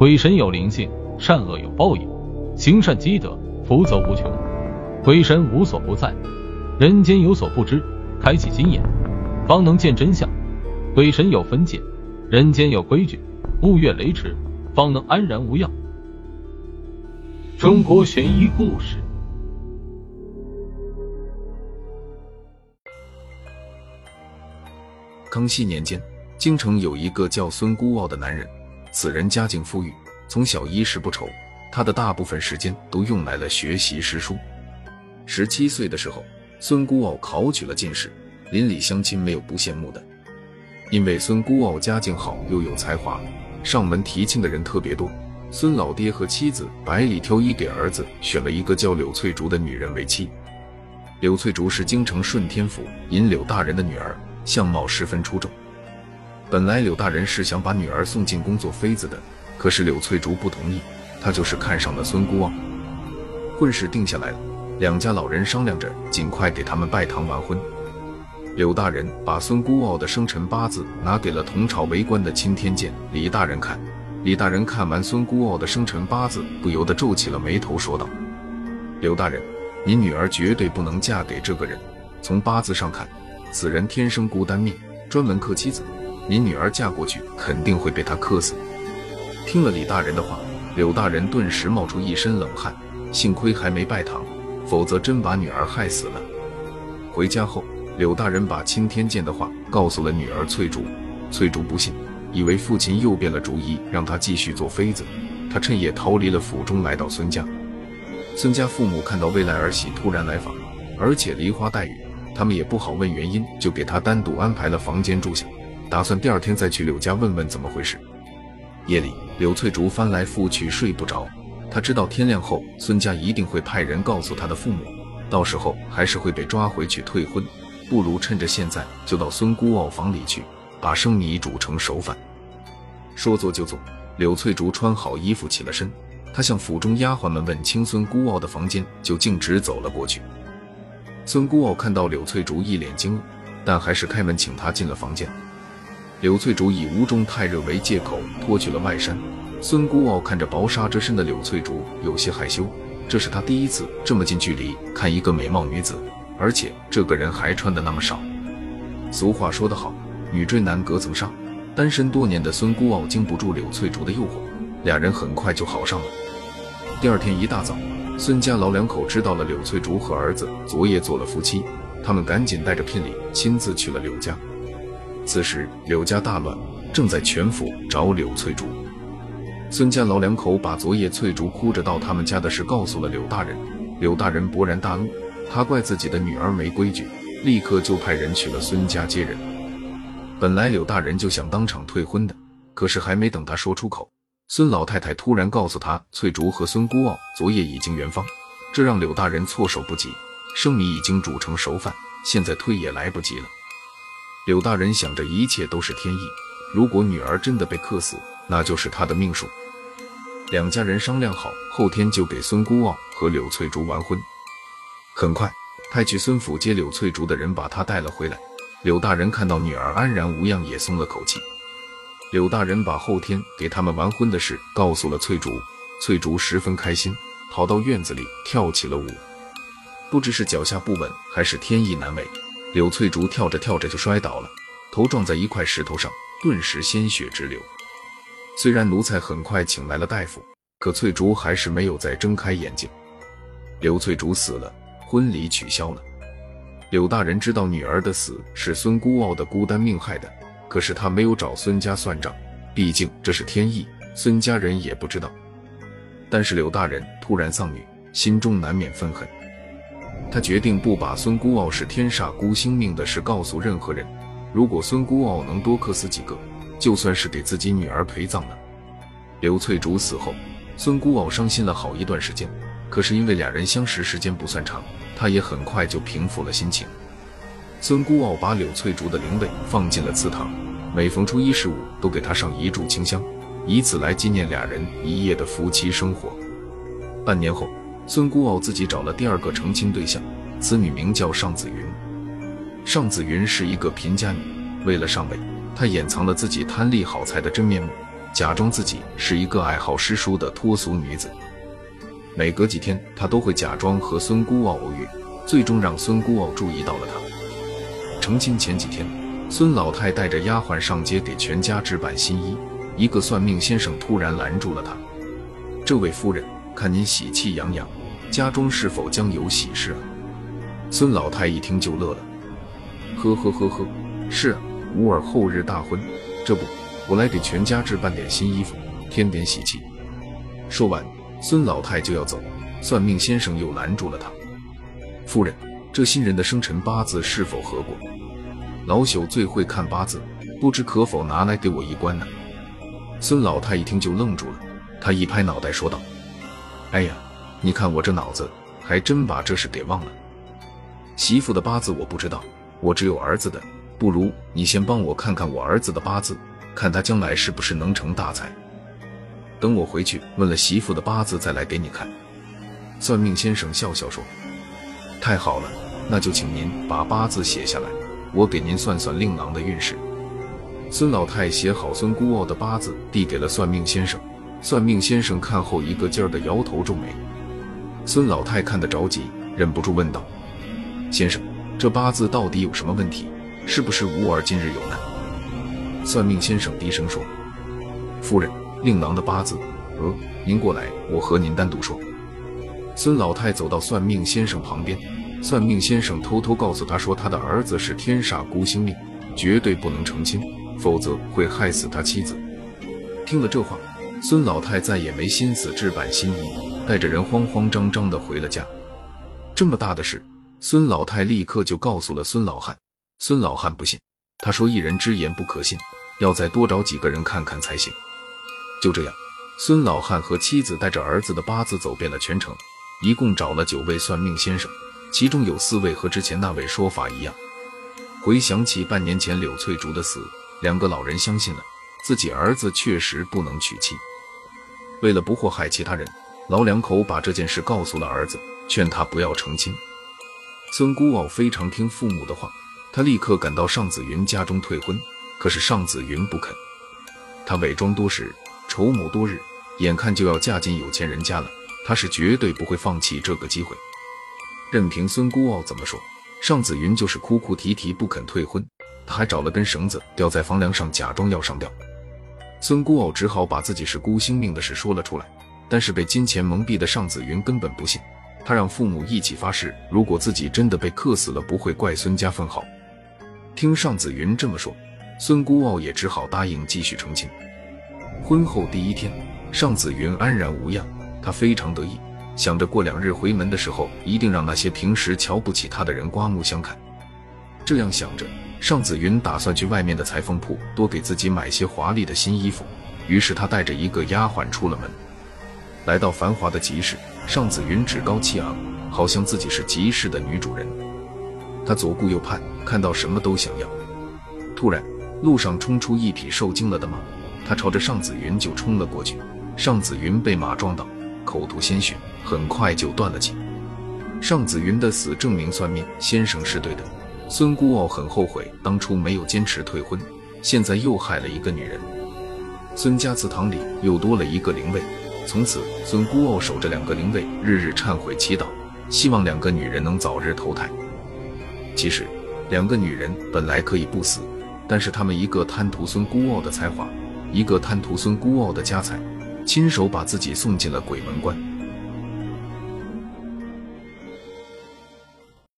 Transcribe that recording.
鬼神有灵性，善恶有报应，行善积德，福泽无穷。鬼神无所不在，人间有所不知，开启心眼，方能见真相。鬼神有分界，人间有规矩，勿越雷池，方能安然无恙。中国悬疑故事。康熙年间，京城有一个叫孙孤傲的男人，此人家境富裕，从小衣食不愁，他的大部分时间都用来了学习诗书。十七岁的时候，孙孤傲考取了进士，邻里乡亲没有不羡慕的。因为孙孤傲家境好又有才华，上门提亲的人特别多。孙老爹和妻子百里挑一给儿子选了一个叫柳翠竹的女人为妻。柳翠竹是京城顺天府尹柳大人的女儿，相貌十分出众。本来柳大人是想把女儿送进宫做妃子的，可是柳翠竹不同意，她就是看上了孙孤傲。婚事定下来了。两家老人商量着，尽快给他们拜堂完婚。柳大人把孙孤傲的生辰八字拿给了同朝为官的钦天监李大人看。李大人看完孙孤傲的生辰八字，不由得皱起了眉头，说道：“柳大人，您女儿绝对不能嫁给这个人。从八字上看，此人天生孤单命，专门克妻子。您女儿嫁过去，肯定会被他克死。”听了李大人的话，柳大人顿时冒出一身冷汗，幸亏还没拜堂。否则真把女儿害死了。回家后，柳大人把钦天监的话告诉了女儿翠竹。翠竹不信，以为父亲又变了主意，让她继续做妃子。她趁夜逃离了府中，来到孙家。孙家父母看到未来儿媳突然来访，而且梨花带雨，他们也不好问原因，就给她单独安排了房间住下，打算第二天再去柳家问问怎么回事。夜里，柳翠竹翻来覆去睡不着。她知道天亮后孙家一定会派人告诉她的父母，到时候还是会被抓回去退婚，不如趁着现在就到孙孤傲房里去，把生米煮成熟饭。说做就做，柳翠竹穿好衣服起了身，她向府中丫鬟们问清孙孤傲的房间，就径直走了过去。孙孤傲看到柳翠竹一脸惊愕，但还是开门请她进了房间。柳翠竹以屋中太热为借口脱去了外衫。孙孤傲看着薄纱遮身的柳翠竹，有些害羞。这是他第一次这么近距离看一个美貌女子，而且这个人还穿的那么少。俗话说得好，女追男隔层纱。单身多年的孙孤傲经不住柳翠竹的诱惑，俩人很快就好上了。第二天一大早，孙家老两口知道了柳翠竹和儿子昨夜做了夫妻，他们赶紧带着聘礼亲自去了柳家。此时柳家大乱，正在全府找柳翠竹。孙家老两口把昨夜翠竹哭着到他们家的事告诉了柳大人，柳大人勃然大怒，他怪自己的女儿没规矩，立刻就派人去了孙家接人。本来柳大人就想当场退婚的，可是还没等他说出口，孙老太太突然告诉他，翠竹和孙孤傲昨夜已经圆房，这让柳大人措手不及。生米已经煮成熟饭，现在退也来不及了。柳大人想着一切都是天意，如果女儿真的被克死，那就是他的命数。两家人商量好，后天就给孙孤傲和柳翠竹完婚。很快，派去孙府接柳翠竹的人把她带了回来。柳大人看到女儿安然无恙，也松了口气。柳大人把后天给他们完婚的事告诉了翠竹，翠竹十分开心，跑到院子里跳起了舞。不知是脚下不稳，还是天意难违，柳翠竹跳着跳着就摔倒了，头撞在一块石头上，顿时鲜血直流。虽然奴才很快请来了大夫，可翠竹还是没有再睁开眼睛。柳翠竹死了，婚礼取消了。柳大人知道女儿的死是孙孤傲的孤单命害的，可是他没有找孙家算账，毕竟这是天意，孙家人也不知道。但是柳大人突然丧女，心中难免愤恨，他决定不把孙孤傲是天煞孤星命的事告诉任何人。如果孙孤傲能多克死几个，就算是给自己女儿陪葬了。刘翠竹死后，孙孤傲伤心了好一段时间。可是因为俩人相识时间不算长，他也很快就平复了心情。孙孤傲把柳翠竹的灵位放进了祠堂，每逢初一十五都给她上一炷清香，以此来纪念俩人一夜的夫妻生活。半年后，孙孤傲自己找了第二个成亲对象，此女名叫尚子云。尚子云是一个贫家女，为了上位。她掩藏了自己贪利好财的真面目，假装自己是一个爱好诗书的脱俗女子。每隔几天，她都会假装和孙孤傲偶遇，最终让孙孤傲注意到了她。成亲前几天，孙老太带着丫鬟上街给全家置办新衣，一个算命先生突然拦住了她：“这位夫人，看您喜气洋洋，家中是否将有喜事啊？”孙老太一听就乐了：“呵呵呵呵，是啊，吾儿后日大婚，这不，我来给全家置办点新衣服，添点喜气。”说完。孙老太就要走，算命先生又拦住了她。夫人，这新人的生辰八字是否合过？老朽最会看八字，不知可否拿来给我一观呢？孙老太一听就愣住了，她一拍脑袋说道：“哎呀，你看我这脑子，还真把这事给忘了。媳妇的八字我不知道，我只有儿子的。不如你先帮我看看我儿子的八字，看他将来是不是能成大才。”等我回去问了媳妇的八字，再来给你看。算命先生笑笑说：“太好了，那就请您把八字写下来，我给您算算令郎的运势。”孙老太写好孙孤傲的八字，递给了算命先生。算命先生看后一个劲儿的摇头皱眉。孙老太看得着急，忍不住问道：“先生，这八字到底有什么问题？是不是吾儿今日有难？”算命先生低声说：“夫人。”令郎的八字，呃，您过来，我和您单独说。孙老太走到算命先生旁边，算命先生偷偷告诉他说，他的儿子是天煞孤星命，绝对不能成亲，否则会害死他妻子。听了这话，孙老太再也没心思置办新衣，带着人慌慌张张地回了家。这么大的事，孙老太立刻就告诉了孙老汉。孙老汉不信，他说一人之言不可信，要再多找几个人看看才行。就这样，孙老汉和妻子带着儿子的八字走遍了全城，一共找了九位算命先生，其中有四位和之前那位说法一样。回想起半年前柳翠竹的死，两个老人相信了自己儿子确实不能娶妻。为了不祸害其他人，老两口把这件事告诉了儿子，劝他不要成亲。孙孤傲非常听父母的话，他立刻赶到尚子云家中退婚，可是尚子云不肯，他伪装多时。筹谋多日，眼看就要嫁进有钱人家了，他是绝对不会放弃这个机会。任凭孙孤傲怎么说，尚子云就是哭哭啼啼不肯退婚。他还找了根绳子吊在房梁上，假装要上吊。孙孤傲只好把自己是孤星命的事说了出来，但是被金钱蒙蔽的尚子云根本不信。他让父母一起发誓，如果自己真的被克死了，不会怪孙家分毫。听尚子云这么说，孙孤傲也只好答应继续成亲。婚后第一天，尚子云安然无恙，他非常得意，想着过两日回门的时候，一定让那些平时瞧不起他的人刮目相看。这样想着，尚子云打算去外面的裁缝铺多给自己买些华丽的新衣服。于是他带着一个丫鬟出了门，来到繁华的集市。尚子云趾高气昂，好像自己是集市的女主人。他左顾右盼，看到什么都想要。突然，路上冲出一匹受惊了的马。他朝着尚子云就冲了过去，尚子云被马撞倒，口吐鲜血，很快就断了气。尚子云的死证明算命先生是对的。孙孤傲很后悔当初没有坚持退婚，现在又害了一个女人。孙家祠堂里又多了一个灵位，从此孙孤傲守着两个灵位，日日忏悔祈祷，希望两个女人能早日投胎。其实，两个女人本来可以不死，但是她们一个贪图孙孤傲的才华。一个贪图孙孤傲的家财，亲手把自己送进了鬼门关。